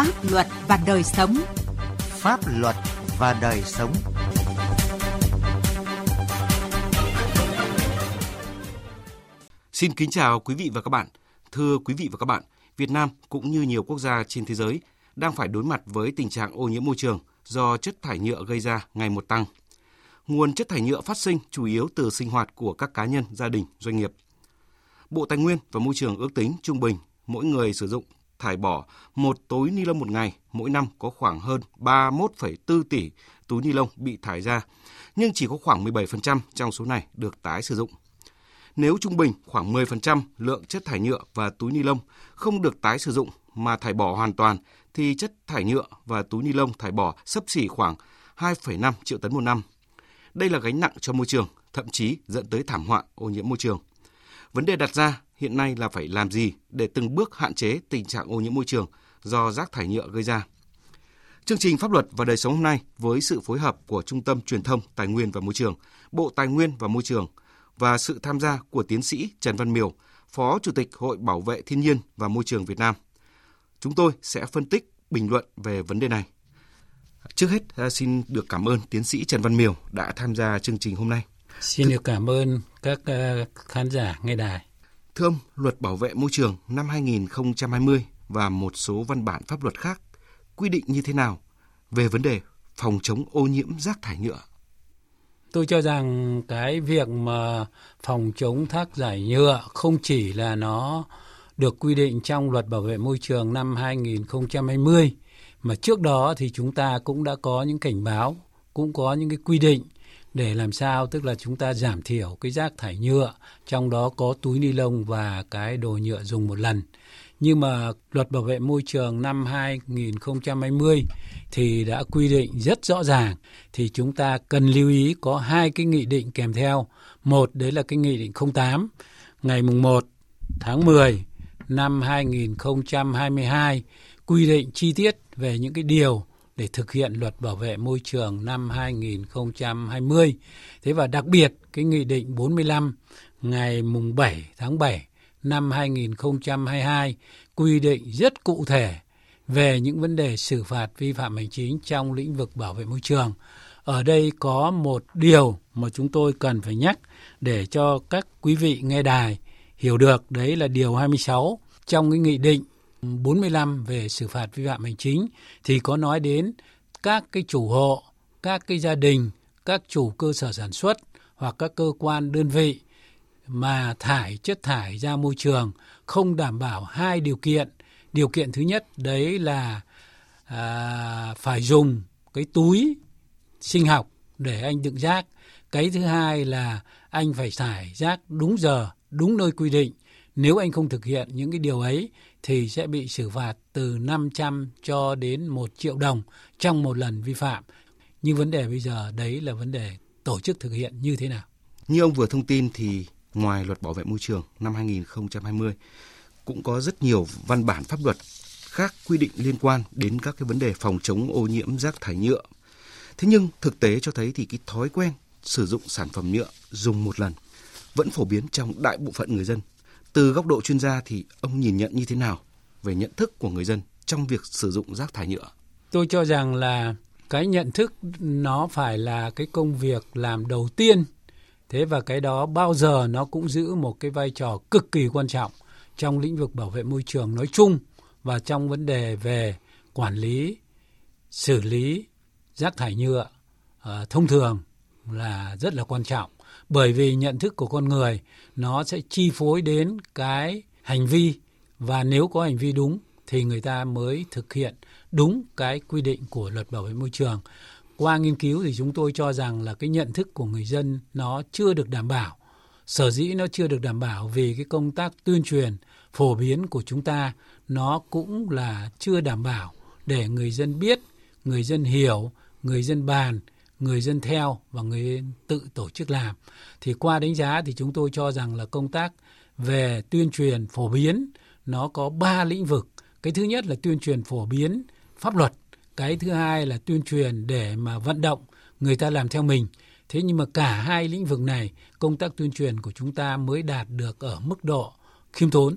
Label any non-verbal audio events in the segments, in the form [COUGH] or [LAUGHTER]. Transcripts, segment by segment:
Pháp luật và đời sống. Pháp luật và đời sống. Xin kính chào quý vị và các bạn. Thưa quý vị và các bạn, Việt Nam cũng như nhiều quốc gia trên thế giới đang phải đối mặt với tình trạng ô nhiễm môi trường do chất thải nhựa gây ra ngày một tăng. Nguồn chất thải nhựa phát sinh chủ yếu từ sinh hoạt của các cá nhân, gia đình, doanh nghiệp. Bộ Tài nguyên và Môi trường ước tính trung bình mỗi người sử dụng thải bỏ một túi ni lông một ngày, mỗi năm có khoảng hơn 31,4 tỷ túi ni lông bị thải ra, nhưng chỉ có khoảng 17% trong số này được tái sử dụng. Nếu trung bình khoảng 10% lượng chất thải nhựa và túi ni lông không được tái sử dụng mà thải bỏ hoàn toàn thì chất thải nhựa và túi ni lông thải bỏ sấp xỉ khoảng 2,5 triệu tấn một năm. Đây là gánh nặng cho môi trường, thậm chí dẫn tới thảm họa ô nhiễm môi trường. Vấn đề đặt ra hiện nay là phải làm gì để từng bước hạn chế tình trạng ô nhiễm môi trường do rác thải nhựa gây ra. Chương trình Pháp luật và đời sống hôm nay với sự phối hợp của Trung tâm Truyền thông Tài nguyên và Môi trường, Bộ Tài nguyên và Môi trường và sự tham gia của tiến sĩ Trần Văn Miều, Phó Chủ tịch Hội Bảo vệ Thiên nhiên và Môi trường Việt Nam. Chúng tôi sẽ phân tích, bình luận về vấn đề này. Trước hết, à, xin được cảm ơn tiến sĩ Trần Văn Miều đã tham gia chương trình hôm nay. Xin được cảm ơn các à, khán giả nghe đài thơm Luật Bảo vệ Môi trường năm 2020 và một số văn bản pháp luật khác quy định như thế nào về vấn đề phòng chống ô nhiễm rác thải nhựa? Tôi cho rằng cái việc mà phòng chống thác giải nhựa không chỉ là nó được quy định trong Luật Bảo vệ Môi trường năm 2020 mà trước đó thì chúng ta cũng đã có những cảnh báo, cũng có những cái quy định để làm sao tức là chúng ta giảm thiểu cái rác thải nhựa, trong đó có túi ni lông và cái đồ nhựa dùng một lần. Nhưng mà luật bảo vệ môi trường năm 2020 thì đã quy định rất rõ ràng thì chúng ta cần lưu ý có hai cái nghị định kèm theo. Một đấy là cái nghị định 08 ngày mùng 1 tháng 10 năm 2022 quy định chi tiết về những cái điều để thực hiện luật bảo vệ môi trường năm 2020. Thế và đặc biệt, cái nghị định 45 ngày mùng 7 tháng 7 năm 2022 quy định rất cụ thể về những vấn đề xử phạt vi phạm hành chính trong lĩnh vực bảo vệ môi trường. Ở đây có một điều mà chúng tôi cần phải nhắc để cho các quý vị nghe đài hiểu được, đấy là điều 26 trong cái nghị định 45 về xử phạt vi phạm hành chính thì có nói đến các cái chủ hộ, các cái gia đình, các chủ cơ sở sản xuất hoặc các cơ quan đơn vị mà thải chất thải ra môi trường không đảm bảo hai điều kiện. Điều kiện thứ nhất đấy là à, phải dùng cái túi sinh học để anh đựng rác. Cái thứ hai là anh phải thải rác đúng giờ, đúng nơi quy định. Nếu anh không thực hiện những cái điều ấy thì sẽ bị xử phạt từ 500 cho đến 1 triệu đồng trong một lần vi phạm. Nhưng vấn đề bây giờ đấy là vấn đề tổ chức thực hiện như thế nào. Như ông vừa thông tin thì ngoài luật bảo vệ môi trường năm 2020 cũng có rất nhiều văn bản pháp luật khác quy định liên quan đến các cái vấn đề phòng chống ô nhiễm rác thải nhựa. Thế nhưng thực tế cho thấy thì cái thói quen sử dụng sản phẩm nhựa dùng một lần vẫn phổ biến trong đại bộ phận người dân từ góc độ chuyên gia thì ông nhìn nhận như thế nào về nhận thức của người dân trong việc sử dụng rác thải nhựa? Tôi cho rằng là cái nhận thức nó phải là cái công việc làm đầu tiên. Thế và cái đó bao giờ nó cũng giữ một cái vai trò cực kỳ quan trọng trong lĩnh vực bảo vệ môi trường nói chung và trong vấn đề về quản lý, xử lý rác thải nhựa uh, thông thường là rất là quan trọng bởi vì nhận thức của con người nó sẽ chi phối đến cái hành vi và nếu có hành vi đúng thì người ta mới thực hiện đúng cái quy định của luật bảo vệ môi trường. Qua nghiên cứu thì chúng tôi cho rằng là cái nhận thức của người dân nó chưa được đảm bảo. Sở dĩ nó chưa được đảm bảo vì cái công tác tuyên truyền phổ biến của chúng ta nó cũng là chưa đảm bảo để người dân biết, người dân hiểu, người dân bàn, người dân theo và người tự tổ chức làm. Thì qua đánh giá thì chúng tôi cho rằng là công tác về tuyên truyền phổ biến nó có ba lĩnh vực. Cái thứ nhất là tuyên truyền phổ biến pháp luật, cái thứ hai là tuyên truyền để mà vận động người ta làm theo mình. Thế nhưng mà cả hai lĩnh vực này, công tác tuyên truyền của chúng ta mới đạt được ở mức độ khiêm tốn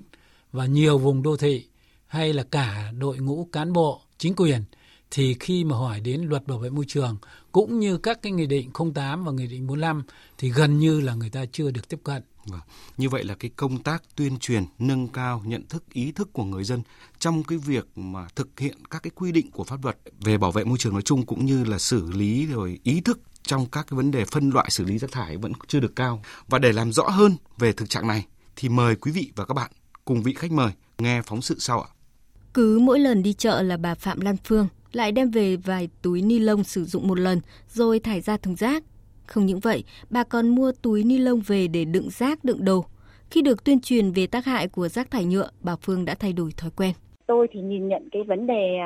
và nhiều vùng đô thị hay là cả đội ngũ cán bộ chính quyền thì khi mà hỏi đến luật bảo vệ môi trường cũng như các cái nghị định 08 và nghị định 45 thì gần như là người ta chưa được tiếp cận. Vâng. Như vậy là cái công tác tuyên truyền nâng cao nhận thức ý thức của người dân trong cái việc mà thực hiện các cái quy định của pháp luật về bảo vệ môi trường nói chung cũng như là xử lý rồi ý thức trong các cái vấn đề phân loại xử lý rác thải vẫn chưa được cao. Và để làm rõ hơn về thực trạng này thì mời quý vị và các bạn cùng vị khách mời nghe phóng sự sau ạ. Cứ mỗi lần đi chợ là bà Phạm Lan Phương lại đem về vài túi ni lông sử dụng một lần rồi thải ra thùng rác. Không những vậy, bà còn mua túi ni lông về để đựng rác, đựng đồ. Khi được tuyên truyền về tác hại của rác thải nhựa, bà Phương đã thay đổi thói quen. Tôi thì nhìn nhận cái vấn đề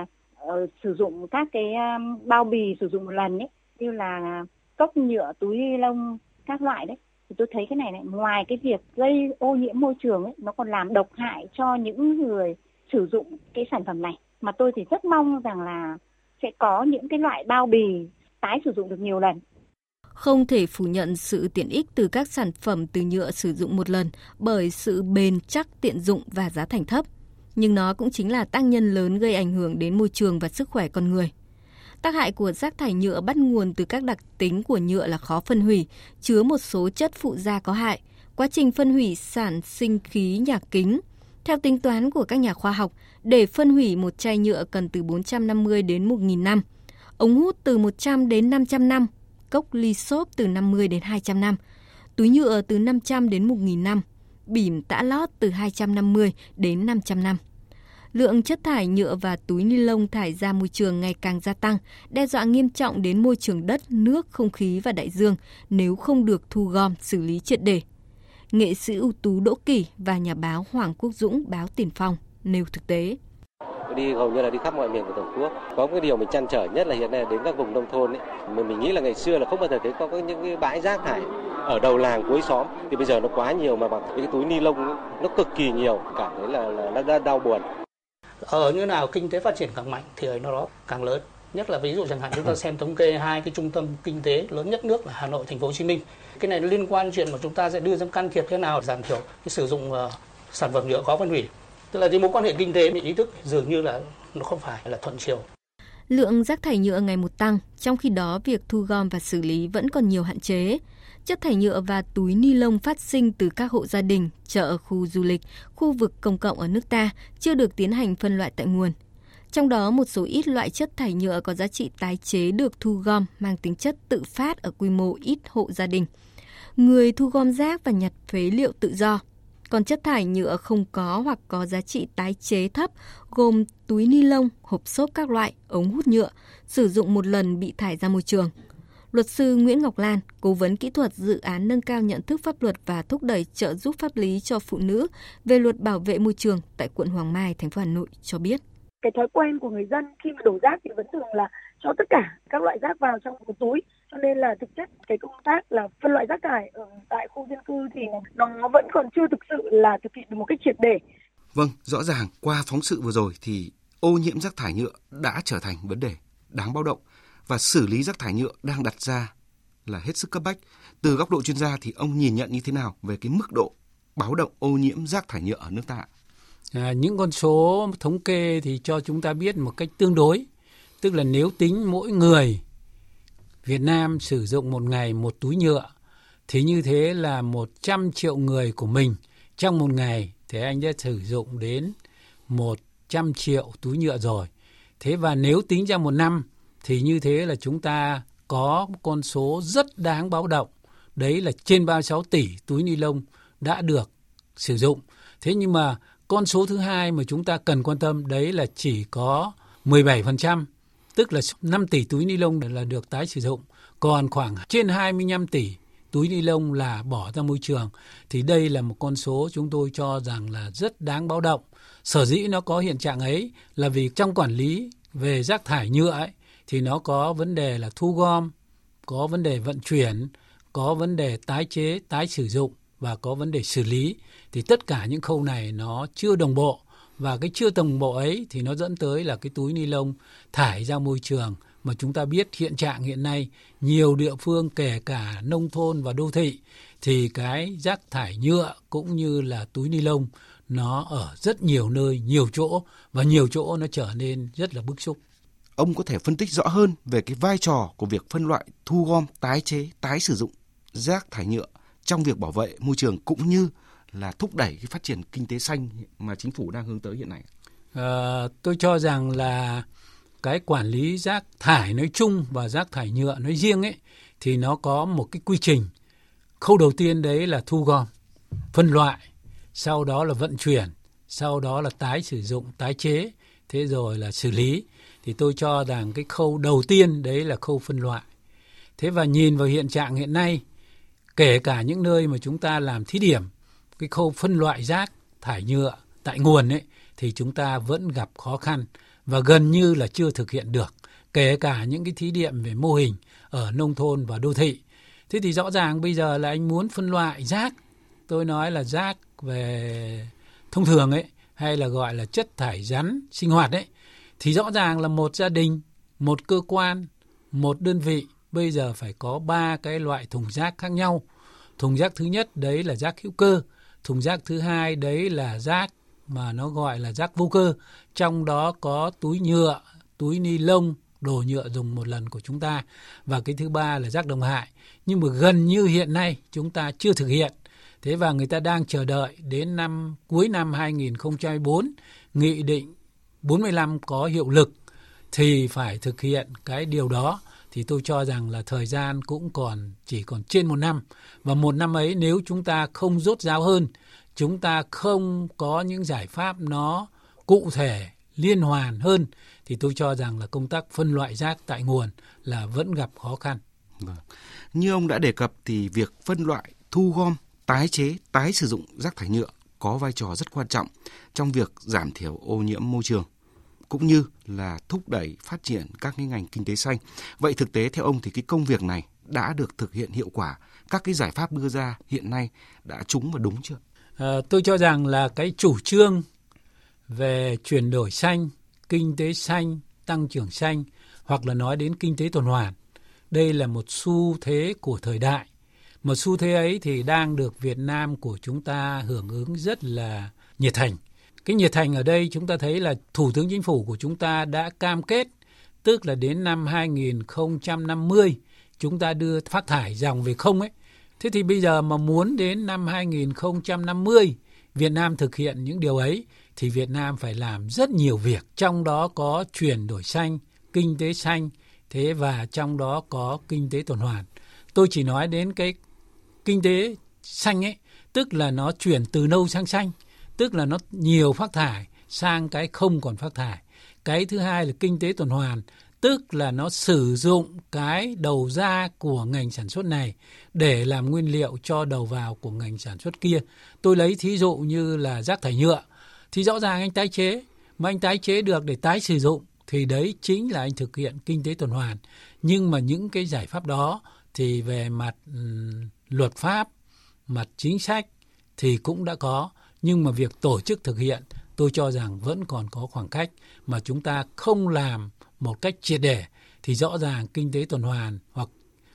uh, sử dụng các cái um, bao bì sử dụng một lần ấy, như là cốc nhựa, túi ni lông các loại đấy. Thì tôi thấy cái này này, ngoài cái việc gây ô nhiễm môi trường ấy, nó còn làm độc hại cho những người sử dụng cái sản phẩm này. Mà tôi thì rất mong rằng là sẽ có những cái loại bao bì tái sử dụng được nhiều lần không thể phủ nhận sự tiện ích từ các sản phẩm từ nhựa sử dụng một lần bởi sự bền chắc tiện dụng và giá thành thấp. Nhưng nó cũng chính là tác nhân lớn gây ảnh hưởng đến môi trường và sức khỏe con người. Tác hại của rác thải nhựa bắt nguồn từ các đặc tính của nhựa là khó phân hủy, chứa một số chất phụ gia có hại. Quá trình phân hủy sản sinh khí nhà kính. Theo tính toán của các nhà khoa học, để phân hủy một chai nhựa cần từ 450 đến 1.000 năm, ống hút từ 100 đến 500 năm cốc ly xốp từ 50 đến 200 năm, túi nhựa từ 500 đến 1.000 năm, bìm tã lót từ 250 đến 500 năm. Lượng chất thải nhựa và túi ni lông thải ra môi trường ngày càng gia tăng, đe dọa nghiêm trọng đến môi trường đất, nước, không khí và đại dương nếu không được thu gom, xử lý triệt để. Nghệ sĩ ưu tú Đỗ Kỳ và nhà báo Hoàng Quốc Dũng báo Tiền Phong nêu thực tế. Đi hầu như là đi khắp mọi miền của tổ quốc. Có cái điều mình chăn trở nhất là hiện nay đến các vùng nông thôn ấy mình mình nghĩ là ngày xưa là không bao giờ thấy có những cái bãi rác thải ở đầu làng cuối xóm. Thì bây giờ nó quá nhiều mà bằng cái túi ni lông nó cực kỳ nhiều cảm thấy là, là nó đau buồn. Ở như nào kinh tế phát triển càng mạnh thì ở nó càng lớn nhất là ví dụ chẳng hạn chúng ta [COUGHS] xem thống kê hai cái trung tâm kinh tế lớn nhất nước là Hà Nội, Thành phố Hồ Chí Minh. Cái này nó liên quan chuyện mà chúng ta sẽ đưa ra can thiệp thế nào giảm thiểu cái sử dụng uh, sản phẩm nhựa khó phân hủy tức là cái mối quan hệ kinh tế và ý thức dường như là nó không phải là thuận chiều Lượng rác thải nhựa ngày một tăng, trong khi đó việc thu gom và xử lý vẫn còn nhiều hạn chế. Chất thải nhựa và túi ni lông phát sinh từ các hộ gia đình, chợ, khu du lịch, khu vực công cộng ở nước ta chưa được tiến hành phân loại tại nguồn. Trong đó, một số ít loại chất thải nhựa có giá trị tái chế được thu gom mang tính chất tự phát ở quy mô ít hộ gia đình. Người thu gom rác và nhặt phế liệu tự do còn chất thải nhựa không có hoặc có giá trị tái chế thấp gồm túi ni lông, hộp xốp các loại, ống hút nhựa, sử dụng một lần bị thải ra môi trường. Luật sư Nguyễn Ngọc Lan, cố vấn kỹ thuật dự án nâng cao nhận thức pháp luật và thúc đẩy trợ giúp pháp lý cho phụ nữ về luật bảo vệ môi trường tại quận Hoàng Mai, thành phố Hà Nội cho biết. Cái thói quen của người dân khi mà đổ rác thì vẫn thường là cho tất cả các loại rác vào trong một túi cho nên là thực chất cái công tác là phân loại rác thải ở tại khu dân cư thì nó vẫn còn chưa thực sự là thực hiện được một cách triệt để. Vâng, rõ ràng qua phóng sự vừa rồi thì ô nhiễm rác thải nhựa đã trở thành vấn đề đáng báo động và xử lý rác thải nhựa đang đặt ra là hết sức cấp bách. Từ góc độ chuyên gia thì ông nhìn nhận như thế nào về cái mức độ báo động ô nhiễm rác thải nhựa ở nước ta? À, những con số thống kê thì cho chúng ta biết một cách tương đối, tức là nếu tính mỗi người Việt Nam sử dụng một ngày một túi nhựa thì như thế là 100 triệu người của mình trong một ngày thì anh đã sử dụng đến 100 triệu túi nhựa rồi. Thế và nếu tính ra một năm thì như thế là chúng ta có con số rất đáng báo động. Đấy là trên 36 tỷ túi ni lông đã được sử dụng. Thế nhưng mà con số thứ hai mà chúng ta cần quan tâm đấy là chỉ có 17% tức là 5 tỷ túi ni lông là được tái sử dụng, còn khoảng trên 25 tỷ túi ni lông là bỏ ra môi trường. Thì đây là một con số chúng tôi cho rằng là rất đáng báo động. Sở dĩ nó có hiện trạng ấy là vì trong quản lý về rác thải nhựa ấy thì nó có vấn đề là thu gom, có vấn đề vận chuyển, có vấn đề tái chế, tái sử dụng và có vấn đề xử lý thì tất cả những khâu này nó chưa đồng bộ. Và cái chưa đồng bộ ấy thì nó dẫn tới là cái túi ni lông thải ra môi trường. Mà chúng ta biết hiện trạng hiện nay nhiều địa phương kể cả nông thôn và đô thị thì cái rác thải nhựa cũng như là túi ni lông nó ở rất nhiều nơi, nhiều chỗ. Và nhiều chỗ nó trở nên rất là bức xúc. Ông có thể phân tích rõ hơn về cái vai trò của việc phân loại, thu gom, tái chế, tái sử dụng rác thải nhựa trong việc bảo vệ môi trường cũng như là thúc đẩy cái phát triển kinh tế xanh mà chính phủ đang hướng tới hiện nay? À, tôi cho rằng là cái quản lý rác thải nói chung và rác thải nhựa nói riêng ấy thì nó có một cái quy trình. Khâu đầu tiên đấy là thu gom, phân loại, sau đó là vận chuyển, sau đó là tái sử dụng, tái chế, thế rồi là xử lý. Thì tôi cho rằng cái khâu đầu tiên đấy là khâu phân loại. Thế và nhìn vào hiện trạng hiện nay, kể cả những nơi mà chúng ta làm thí điểm cái khâu phân loại rác thải nhựa tại nguồn ấy thì chúng ta vẫn gặp khó khăn và gần như là chưa thực hiện được kể cả những cái thí điểm về mô hình ở nông thôn và đô thị. Thế thì rõ ràng bây giờ là anh muốn phân loại rác, tôi nói là rác về thông thường ấy hay là gọi là chất thải rắn sinh hoạt ấy thì rõ ràng là một gia đình, một cơ quan, một đơn vị bây giờ phải có ba cái loại thùng rác khác nhau. Thùng rác thứ nhất đấy là rác hữu cơ, thùng rác thứ hai đấy là rác mà nó gọi là rác vô cơ, trong đó có túi nhựa, túi ni lông, đồ nhựa dùng một lần của chúng ta và cái thứ ba là rác đồng hại. Nhưng mà gần như hiện nay chúng ta chưa thực hiện. Thế và người ta đang chờ đợi đến năm cuối năm 2024 nghị định 45 có hiệu lực thì phải thực hiện cái điều đó thì tôi cho rằng là thời gian cũng còn chỉ còn trên một năm. Và một năm ấy nếu chúng ta không rốt ráo hơn chúng ta không có những giải pháp nó cụ thể liên hoàn hơn thì tôi cho rằng là công tác phân loại rác tại nguồn là vẫn gặp khó khăn. Vâng. Như ông đã đề cập thì việc phân loại, thu gom, tái chế, tái sử dụng rác thải nhựa có vai trò rất quan trọng trong việc giảm thiểu ô nhiễm môi trường cũng như là thúc đẩy phát triển các cái ngành kinh tế xanh. Vậy thực tế theo ông thì cái công việc này đã được thực hiện hiệu quả, các cái giải pháp đưa ra hiện nay đã trúng và đúng chưa? À, tôi cho rằng là cái chủ trương về chuyển đổi xanh, kinh tế xanh, tăng trưởng xanh hoặc là nói đến kinh tế tuần hoàn. Đây là một xu thế của thời đại. Một xu thế ấy thì đang được Việt Nam của chúng ta hưởng ứng rất là nhiệt thành. Cái nhiệt thành ở đây chúng ta thấy là Thủ tướng Chính phủ của chúng ta đã cam kết tức là đến năm 2050 chúng ta đưa phát thải dòng về không ấy. Thế thì bây giờ mà muốn đến năm 2050 Việt Nam thực hiện những điều ấy thì Việt Nam phải làm rất nhiều việc, trong đó có chuyển đổi xanh, kinh tế xanh, thế và trong đó có kinh tế tuần hoàn. Tôi chỉ nói đến cái kinh tế xanh ấy, tức là nó chuyển từ nâu sang xanh tức là nó nhiều phát thải sang cái không còn phát thải. Cái thứ hai là kinh tế tuần hoàn, tức là nó sử dụng cái đầu ra của ngành sản xuất này để làm nguyên liệu cho đầu vào của ngành sản xuất kia. Tôi lấy thí dụ như là rác thải nhựa thì rõ ràng anh tái chế mà anh tái chế được để tái sử dụng thì đấy chính là anh thực hiện kinh tế tuần hoàn. Nhưng mà những cái giải pháp đó thì về mặt luật pháp, mặt chính sách thì cũng đã có nhưng mà việc tổ chức thực hiện tôi cho rằng vẫn còn có khoảng cách mà chúng ta không làm một cách triệt để. Thì rõ ràng kinh tế tuần hoàn hoặc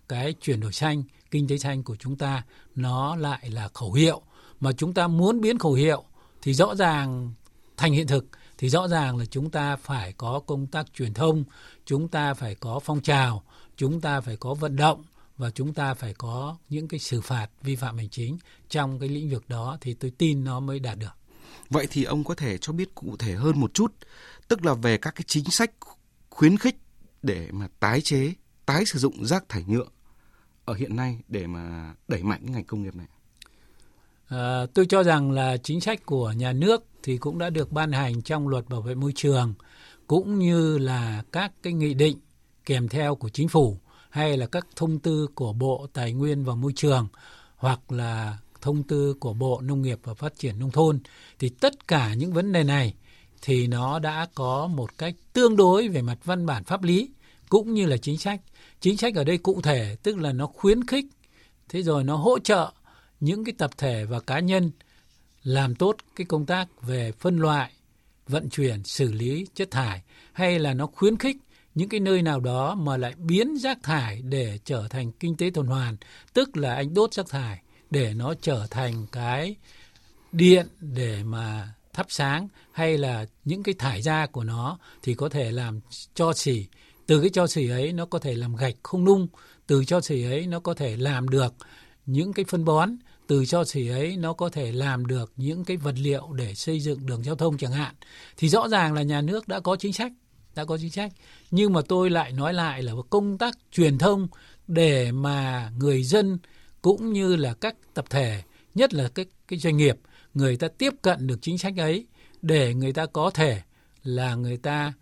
cái chuyển đổi xanh, kinh tế xanh của chúng ta nó lại là khẩu hiệu. Mà chúng ta muốn biến khẩu hiệu thì rõ ràng thành hiện thực thì rõ ràng là chúng ta phải có công tác truyền thông, chúng ta phải có phong trào, chúng ta phải có vận động và chúng ta phải có những cái xử phạt vi phạm hành chính trong cái lĩnh vực đó thì tôi tin nó mới đạt được. Vậy thì ông có thể cho biết cụ thể hơn một chút, tức là về các cái chính sách khuyến khích để mà tái chế, tái sử dụng rác thải nhựa ở hiện nay để mà đẩy mạnh cái ngành công nghiệp này. À, tôi cho rằng là chính sách của nhà nước thì cũng đã được ban hành trong luật bảo vệ môi trường cũng như là các cái nghị định kèm theo của chính phủ hay là các thông tư của Bộ Tài nguyên và Môi trường hoặc là thông tư của Bộ Nông nghiệp và Phát triển Nông thôn thì tất cả những vấn đề này thì nó đã có một cách tương đối về mặt văn bản pháp lý cũng như là chính sách. Chính sách ở đây cụ thể tức là nó khuyến khích, thế rồi nó hỗ trợ những cái tập thể và cá nhân làm tốt cái công tác về phân loại, vận chuyển, xử lý chất thải hay là nó khuyến khích những cái nơi nào đó mà lại biến rác thải để trở thành kinh tế tuần hoàn, tức là anh đốt rác thải để nó trở thành cái điện để mà thắp sáng hay là những cái thải ra của nó thì có thể làm cho xỉ. Từ cái cho xỉ ấy nó có thể làm gạch không nung. Từ cho xỉ ấy nó có thể làm được những cái phân bón. Từ cho xỉ ấy nó có thể làm được những cái vật liệu để xây dựng đường giao thông chẳng hạn. Thì rõ ràng là nhà nước đã có chính sách đã có chính sách nhưng mà tôi lại nói lại là công tác truyền thông để mà người dân cũng như là các tập thể nhất là cái cái doanh nghiệp người ta tiếp cận được chính sách ấy để người ta có thể là người ta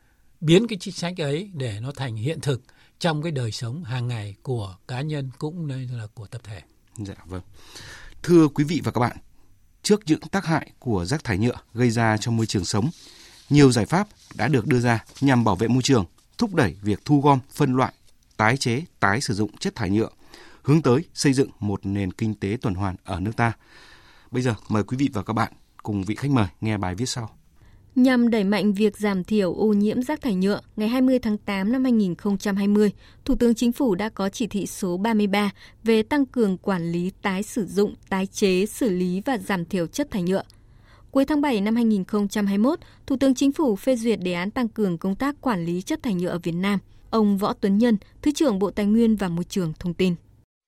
biến cái chính sách ấy để nó thành hiện thực trong cái đời sống hàng ngày của cá nhân cũng như là của tập thể. Dạ vâng. Thưa quý vị và các bạn, trước những tác hại của rác thải nhựa gây ra cho môi trường sống, nhiều giải pháp đã được đưa ra nhằm bảo vệ môi trường, thúc đẩy việc thu gom, phân loại, tái chế, tái sử dụng chất thải nhựa, hướng tới xây dựng một nền kinh tế tuần hoàn ở nước ta. Bây giờ mời quý vị và các bạn cùng vị khách mời nghe bài viết sau. Nhằm đẩy mạnh việc giảm thiểu ô nhiễm rác thải nhựa, ngày 20 tháng 8 năm 2020, Thủ tướng Chính phủ đã có chỉ thị số 33 về tăng cường quản lý tái sử dụng, tái chế, xử lý và giảm thiểu chất thải nhựa. Cuối tháng 7 năm 2021, Thủ tướng Chính phủ phê duyệt đề án tăng cường công tác quản lý chất thải nhựa ở Việt Nam. Ông Võ Tuấn Nhân, Thứ trưởng Bộ Tài nguyên và Môi trường thông tin.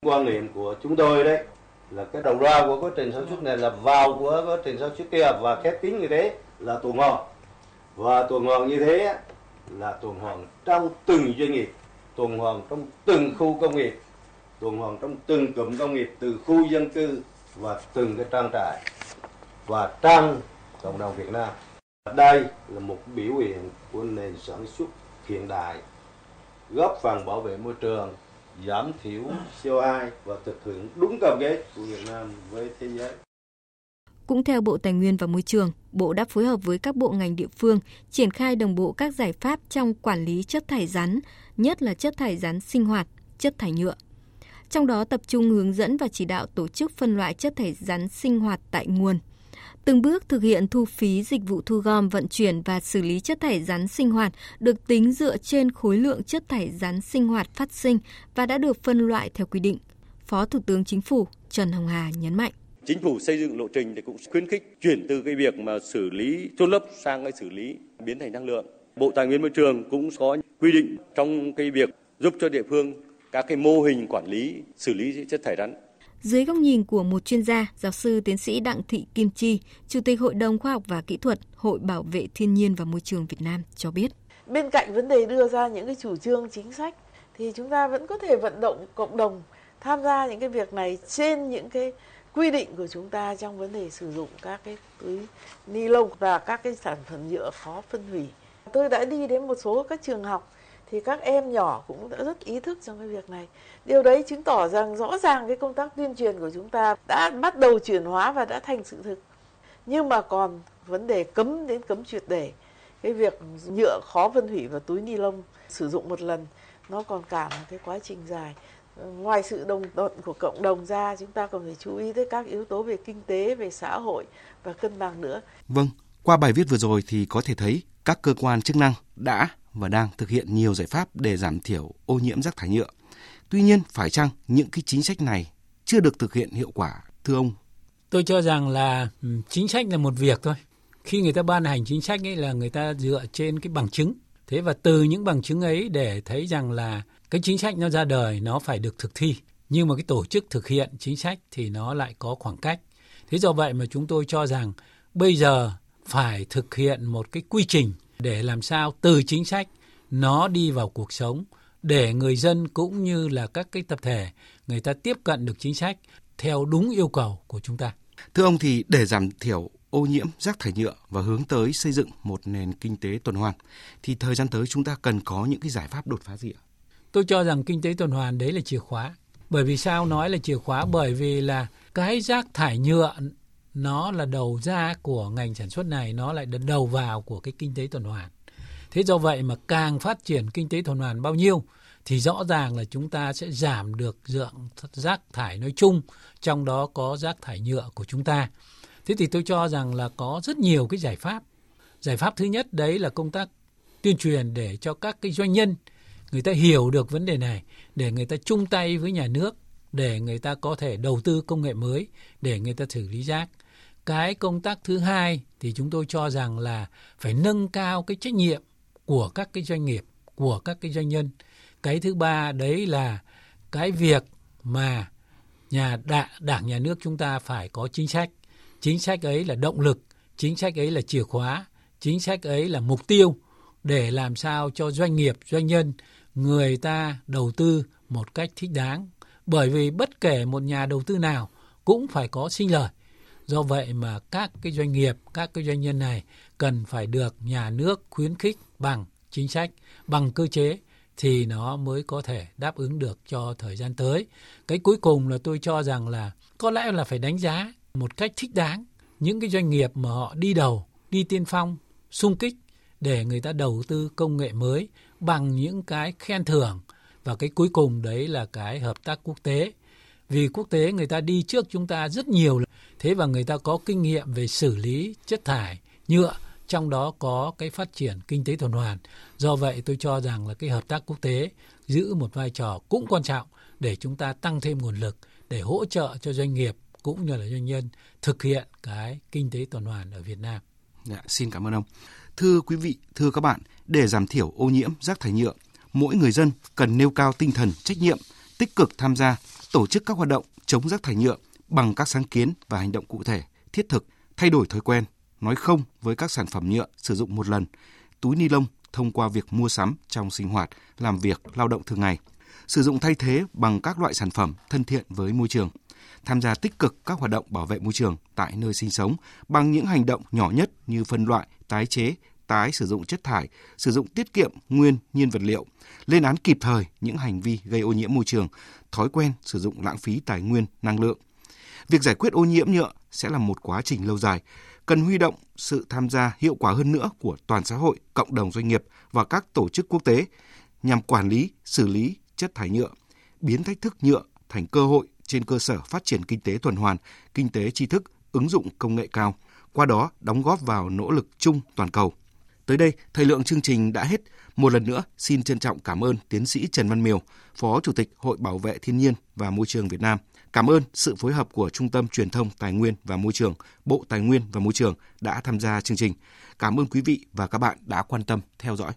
Quan niệm của chúng tôi đấy là cái đầu ra của quá trình sản xuất này là vào của quá trình sản xuất kia và khép kín như thế là tuần hoàn và tuần hoàn như thế là tuần hoàn trong từng doanh nghiệp tuần hoàn trong từng khu công nghiệp tuần hoàn trong từng cụm công nghiệp từ khu dân cư và từng cái trang trại và trong cộng đồng Việt Nam đây là một biểu hiện của nền sản xuất hiện đại góp phần bảo vệ môi trường giảm thiểu CO2 và thực hiện đúng cam kết của Việt Nam với thế giới. Cũng theo Bộ Tài nguyên và Môi trường, Bộ đã phối hợp với các bộ ngành địa phương triển khai đồng bộ các giải pháp trong quản lý chất thải rắn, nhất là chất thải rắn sinh hoạt, chất thải nhựa. Trong đó tập trung hướng dẫn và chỉ đạo tổ chức phân loại chất thải rắn sinh hoạt tại nguồn – Từng bước thực hiện thu phí dịch vụ thu gom, vận chuyển và xử lý chất thải rắn sinh hoạt được tính dựa trên khối lượng chất thải rắn sinh hoạt phát sinh và đã được phân loại theo quy định. Phó Thủ tướng Chính phủ Trần Hồng Hà nhấn mạnh. Chính phủ xây dựng lộ trình thì cũng khuyến khích chuyển từ cái việc mà xử lý chôn lấp sang cái xử lý biến thành năng lượng. Bộ Tài nguyên Môi trường cũng có quy định trong cái việc giúp cho địa phương các cái mô hình quản lý xử lý chất thải rắn dưới góc nhìn của một chuyên gia, giáo sư tiến sĩ Đặng Thị Kim Chi, Chủ tịch Hội đồng Khoa học và Kỹ thuật Hội Bảo vệ Thiên nhiên và Môi trường Việt Nam cho biết. Bên cạnh vấn đề đưa ra những cái chủ trương chính sách thì chúng ta vẫn có thể vận động cộng đồng tham gia những cái việc này trên những cái quy định của chúng ta trong vấn đề sử dụng các cái túi ni lông và các cái sản phẩm nhựa khó phân hủy. Tôi đã đi đến một số các trường học thì các em nhỏ cũng đã rất ý thức trong cái việc này. Điều đấy chứng tỏ rằng rõ ràng cái công tác tuyên truyền của chúng ta đã bắt đầu chuyển hóa và đã thành sự thực. Nhưng mà còn vấn đề cấm đến cấm triệt để. Cái việc nhựa khó phân hủy và túi ni lông sử dụng một lần nó còn cả một cái quá trình dài. Ờ, ngoài sự đồng thuận của cộng đồng ra, chúng ta còn phải chú ý tới các yếu tố về kinh tế, về xã hội và cân bằng nữa. Vâng, qua bài viết vừa rồi thì có thể thấy các cơ quan chức năng đã và đang thực hiện nhiều giải pháp để giảm thiểu ô nhiễm rác thải nhựa. Tuy nhiên, phải chăng những cái chính sách này chưa được thực hiện hiệu quả, thưa ông? Tôi cho rằng là ừ, chính sách là một việc thôi. Khi người ta ban hành chính sách ấy là người ta dựa trên cái bằng chứng. Thế và từ những bằng chứng ấy để thấy rằng là cái chính sách nó ra đời nó phải được thực thi. Nhưng mà cái tổ chức thực hiện chính sách thì nó lại có khoảng cách. Thế do vậy mà chúng tôi cho rằng bây giờ phải thực hiện một cái quy trình để làm sao từ chính sách nó đi vào cuộc sống để người dân cũng như là các cái tập thể người ta tiếp cận được chính sách theo đúng yêu cầu của chúng ta. Thưa ông thì để giảm thiểu ô nhiễm rác thải nhựa và hướng tới xây dựng một nền kinh tế tuần hoàn thì thời gian tới chúng ta cần có những cái giải pháp đột phá gì ạ? Tôi cho rằng kinh tế tuần hoàn đấy là chìa khóa. Bởi vì sao nói là chìa khóa? Bởi vì là cái rác thải nhựa nó là đầu ra của ngành sản xuất này, nó lại là đầu vào của cái kinh tế tuần hoàn. Thế do vậy mà càng phát triển kinh tế tuần hoàn bao nhiêu, thì rõ ràng là chúng ta sẽ giảm được lượng rác thải nói chung, trong đó có rác thải nhựa của chúng ta. Thế thì tôi cho rằng là có rất nhiều cái giải pháp. Giải pháp thứ nhất đấy là công tác tuyên truyền để cho các cái doanh nhân, người ta hiểu được vấn đề này, để người ta chung tay với nhà nước, để người ta có thể đầu tư công nghệ mới, để người ta xử lý rác cái công tác thứ hai thì chúng tôi cho rằng là phải nâng cao cái trách nhiệm của các cái doanh nghiệp của các cái doanh nhân. Cái thứ ba đấy là cái việc mà nhà đảng, đảng nhà nước chúng ta phải có chính sách. Chính sách ấy là động lực chính sách ấy là chìa khóa chính sách ấy là mục tiêu để làm sao cho doanh nghiệp doanh nhân người ta đầu tư một cách thích đáng. Bởi vì bất kể một nhà đầu tư nào cũng phải có sinh lời do vậy mà các cái doanh nghiệp các cái doanh nhân này cần phải được nhà nước khuyến khích bằng chính sách bằng cơ chế thì nó mới có thể đáp ứng được cho thời gian tới. Cái cuối cùng là tôi cho rằng là có lẽ là phải đánh giá một cách thích đáng những cái doanh nghiệp mà họ đi đầu, đi tiên phong, sung kích để người ta đầu tư công nghệ mới bằng những cái khen thưởng và cái cuối cùng đấy là cái hợp tác quốc tế. Vì quốc tế người ta đi trước chúng ta rất nhiều thế và người ta có kinh nghiệm về xử lý chất thải nhựa trong đó có cái phát triển kinh tế tuần hoàn. Do vậy tôi cho rằng là cái hợp tác quốc tế giữ một vai trò cũng quan trọng để chúng ta tăng thêm nguồn lực để hỗ trợ cho doanh nghiệp cũng như là doanh nhân thực hiện cái kinh tế tuần hoàn ở Việt Nam. Dạ, xin cảm ơn ông. Thưa quý vị, thưa các bạn, để giảm thiểu ô nhiễm rác thải nhựa, mỗi người dân cần nêu cao tinh thần trách nhiệm, tích cực tham gia tổ chức các hoạt động chống rác thải nhựa bằng các sáng kiến và hành động cụ thể, thiết thực, thay đổi thói quen, nói không với các sản phẩm nhựa sử dụng một lần, túi ni lông thông qua việc mua sắm trong sinh hoạt, làm việc, lao động thường ngày, sử dụng thay thế bằng các loại sản phẩm thân thiện với môi trường, tham gia tích cực các hoạt động bảo vệ môi trường tại nơi sinh sống bằng những hành động nhỏ nhất như phân loại, tái chế, tái sử dụng chất thải, sử dụng tiết kiệm nguyên nhiên vật liệu, lên án kịp thời những hành vi gây ô nhiễm môi trường, thói quen sử dụng lãng phí tài nguyên, năng lượng. Việc giải quyết ô nhiễm nhựa sẽ là một quá trình lâu dài, cần huy động sự tham gia hiệu quả hơn nữa của toàn xã hội, cộng đồng doanh nghiệp và các tổ chức quốc tế nhằm quản lý, xử lý chất thải nhựa, biến thách thức nhựa thành cơ hội trên cơ sở phát triển kinh tế tuần hoàn, kinh tế tri thức, ứng dụng công nghệ cao, qua đó đóng góp vào nỗ lực chung toàn cầu. Tới đây, thời lượng chương trình đã hết. Một lần nữa, xin trân trọng cảm ơn tiến sĩ Trần Văn Miều, Phó Chủ tịch Hội Bảo vệ Thiên nhiên và Môi trường Việt Nam. Cảm ơn sự phối hợp của Trung tâm Truyền thông Tài nguyên và Môi trường, Bộ Tài nguyên và Môi trường đã tham gia chương trình. Cảm ơn quý vị và các bạn đã quan tâm theo dõi.